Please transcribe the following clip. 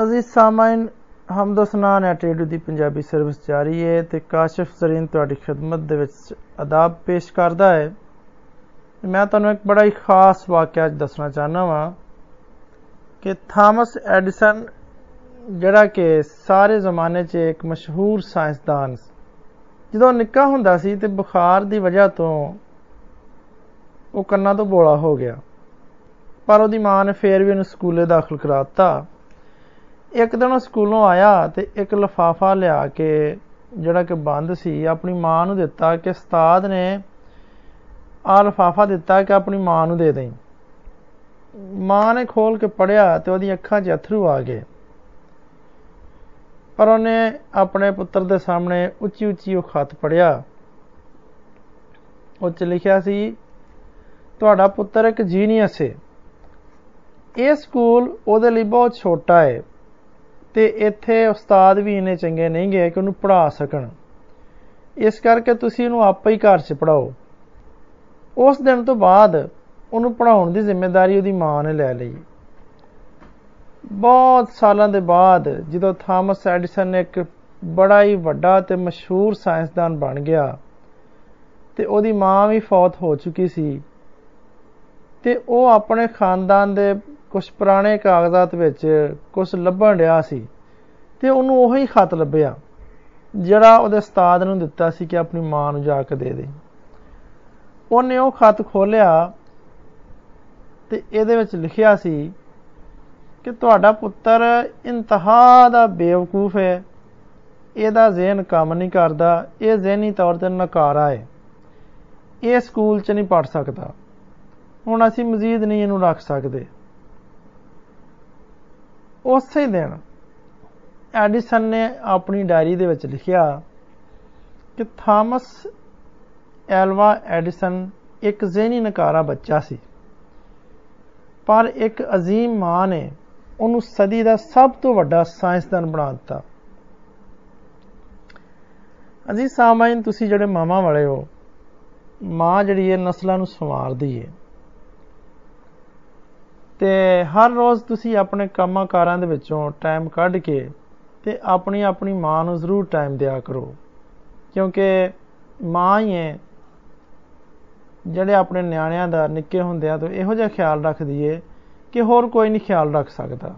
ਅਜ਼ੀਜ਼ ਸਾਮਾਈਨ ਹਮਦਸਨਾ net radio ਦੀ ਪੰਜਾਬੀ ਸਰਵਿਸ ਜਾਰੀ ਹੈ ਤੇ ਕਾਸ਼ਫ ਜ਼ਰੀਨ ਤੁਹਾਡੀ ਖidmat ਦੇ ਵਿੱਚ ਅਦਾਬ ਪੇਸ਼ ਕਰਦਾ ਹੈ। ਮੈਂ ਤੁਹਾਨੂੰ ਇੱਕ ਬੜਾ ਹੀ ਖਾਸ ਵਾਕਿਆ ਦੱਸਣਾ ਚਾਹਨਾ ਵਾਂ ਕਿ ਥਾਮਸ ਐਡੀਸਨ, ਜਿਹੜਾ ਕਿ ਸਾਰੇ ਜ਼ਮਾਨੇ 'ਚ ਇੱਕ ਮਸ਼ਹੂਰ ਸਾਇੰਸਦਾਨ ਜਦੋਂ ਨਿੱਕਾ ਹੁੰਦਾ ਸੀ ਤੇ ਬੁਖਾਰ ਦੀ ਵਜ੍ਹਾ ਤੋਂ ਉਹ ਕੰਨਾਂ ਤੋਂ ਬੋਲਾ ਹੋ ਗਿਆ। ਪਰ ਉਹਦੀ ਮਾਂ ਨੇ ਫੇਰ ਵੀ ਉਹਨੂੰ ਸਕੂਲੇ ਦਾਖਲ ਕਰਾਤਾ ਇੱਕ ਦਿਨ ਉਹ ਸਕੂਲੋਂ ਆਇਆ ਤੇ ਇੱਕ ਲਫਾਫਾ ਲਿਆ ਕੇ, ਜਿਹੜਾ ਕਿ ਬੰਦ ਸੀ, ਆਪਣੀ ਮਾਂ ਨੂੰ ਦਿੱਤਾ ਕਿ ਉਸਤਾਦ ਨੇ ਆ ਲਫਾਫਾ ਦਿੱਤਾ ਕਿ ਆਪਣੀ ਮਾਂ ਨੂੰ ਦੇ ਦੇਈ। ਮਾਂ ਨੇ ਖੋਲ ਕੇ ਪੜਿਆ ਤੇ ਉਹਦੀ ਅੱਖਾਂ 'ਚ ਅਥਰੂ ਆ ਗਏ। ਪਰ ਉਹਨੇ ਆਪਣੇ ਪੁੱਤਰ ਦੇ ਸਾਹਮਣੇ ਉੱਚੀ ਉੱਚੀ ਉਹ ਖਤ ਪੜਿਆ ਉਹ 'ਚ ਲਿਖਿਆ ਸੀ, ਤੁਹਾਡਾ ਪੁੱਤਰ ਇੱਕ ਜੀਨੀਅਸ ਹੈ ਇਹ ਸਕੂਲ ਉਹਦੇ ਲਈ ਬਹੁਤ ਛੋਟਾ ਹੈ ਤੇ ਇੱਥੇ ਉਸਤਾਦ ਵੀ ਇੰਨੇ ਚੰਗੇ ਨਹੀਂ ਗਏ ਕਿ ਉਹਨੂੰ ਪੜ੍ਹਾ ਸਕਣ। ਇਸ ਕਰਕੇ ਤੁਸੀਂ ਉਹਨੂੰ ਆਪੇ ਹੀ ਘਰ 'ਚ ਪੜਾਓ ਉਸ ਦਿਨ ਤੋਂ ਬਾਅਦ ਉਹਨੂੰ ਪੜਾਉਣ ਦੀ ਜ਼ਿੰਮੇਵਾਰੀ ਉਹਦੀ ਮਾਂ ਨੇ ਲੈ ਲਈ। ਬਹੁਤ ਸਾਲਾਂ ਦੇ ਬਾਅਦ ਜਦੋਂ ਥਾਮਸ ਐਡੀਸਨ ਨੇ ਇੱਕ ਬੜਾ ਹੀ ਵੱਡਾ ਤੇ ਮਸ਼ਹੂਰ ਸਾਇੰਸਦਾਨ ਬਣ ਗਿਆ ਤੇ ਉਹਦੀ ਮਾਂ ਵੀ ਫੌਤ ਹੋ ਚੁੱਕੀ ਸੀ ਤੇ ਉਹ ਆਪਣੇ ਖਾਨਦਾਨ ਦੇ ਕੁਝ ਪੁਰਾਣੇ ਕਾਗਜ਼ਾਤ ਵਿੱਚ ਕੁਝ ਲੱਭਣ ਰਿਹਾ ਸੀ ਤੇ ਉਹਨੂੰ ਉਹੀ ਖਤ ਲੱਭਿਆ, ਜਿਹੜਾ ਉਹਦੇ ਉਸਤਾਦ ਨੂੰ ਦਿੱਤਾ ਸੀ ਕਿ ਆਪਣੀ ਮਾਂ ਨੂੰ ਜਾ ਕੇ ਦੇ ਦੇ। ਉਹਨੇ ਉਹ ਖਤ ਖੋਲਿਆ ਤੇ ਇਹਦੇ ਵਿੱਚ ਲਿਖਿਆ ਸੀ ਕਿ ਤੁਹਾਡਾ ਪੁੱਤਰ ਇੰਤਹਾ ਦਾ ਬੇਵਕੂਫ ਹੈ, ਇਹਦਾ ਜ਼ਿਹਨ ਕੰਮ ਨਹੀਂ ਕਰਦਾ, ਇਹ ਜ਼ਿਹਨੀ ਤੌਰ ਤੇ ਨਕਾਰਾ ਹੈ, ਇਹ ਸਕੂਲ 'ਚ ਨਹੀਂ ਪੜ ਸਕਦਾ, ਹੁਣ ਅਸੀਂ ਮਜ਼ੀਦ ਨਹੀਂ ਇਹਨੂੰ ਰੱਖ ਸਕਦੇ। ਉਸੇ ਦਿਨ ਐਡੀਸਨ ਨੇ ਆਪਣੀ ਡਾਇਰੀ ਦੇ ਵਿੱਚ ਲਿਖਿਆ ਕਿ ਥਾਮਸ ਐਲਵਾ ਐਡੀਸਨ ਇੱਕ ਜ਼ਿਹਨੀ ਨਕਾਰਾ ਬੱਚਾ ਸੀ। ਪਰ ਇੱਕ ਅਜ਼ੀਮ ਮਾਂ ਨੇ ਉਹਨੂੰ ਸਦੀ ਦਾ ਸਭ ਤੋਂ ਵੱਡਾ ਸਾਇੰਸਦਾਨ ਬਣਾ ਦਿੱਤਾ। ਅਜੀ ਸਾਮਾਈਨ ਤੁਸੀਂ ਜਿਹੜੇ ਮਾਮਾ ਵਾਲੇ ਹੋ, ਮਾਂ ਜਿਹੜੀ ਹੈ, ਨਸਲਾਂ ਨੂੰ ਸੰਵਾਰਦੀ ਹੈ। ਤੇ ਹਰ ਰੋਜ਼ ਤੁਸੀਂ ਆਪਣੇ ਕੰਮਾਂ ਕਾਰਾਂ ਦੇ ਵਿੱਚੋਂ ਟਾਈਮ ਕੱਢ ਕੇ ਤੇ ਆਪਣੀ ਆਪਣੀ ਮਾਂ ਨੂੰ ਜ਼ਰੂਰ ਟਾਈਮ ਦਿਆ ਕਰੋ। ਕਿਉਂਕਿ ਮਾਂ ਹੀ ਹੈ, ਜਿਹੜੇ ਆਪਣੇ ਨਿਆਣਿਆਂ ਦਾ, ਨਿੱਕੇ ਹੁੰਦਿਆਂ ਤੋਂ ਇਹੋ ਜਿਹਾ ਖਿਆਲ ਰੱਖਦੀ ਏ ਕਿ ਹੋਰ ਕੋਈ ਨਹੀਂ ਖਿਆਲ ਰੱਖ ਸਕਦਾ।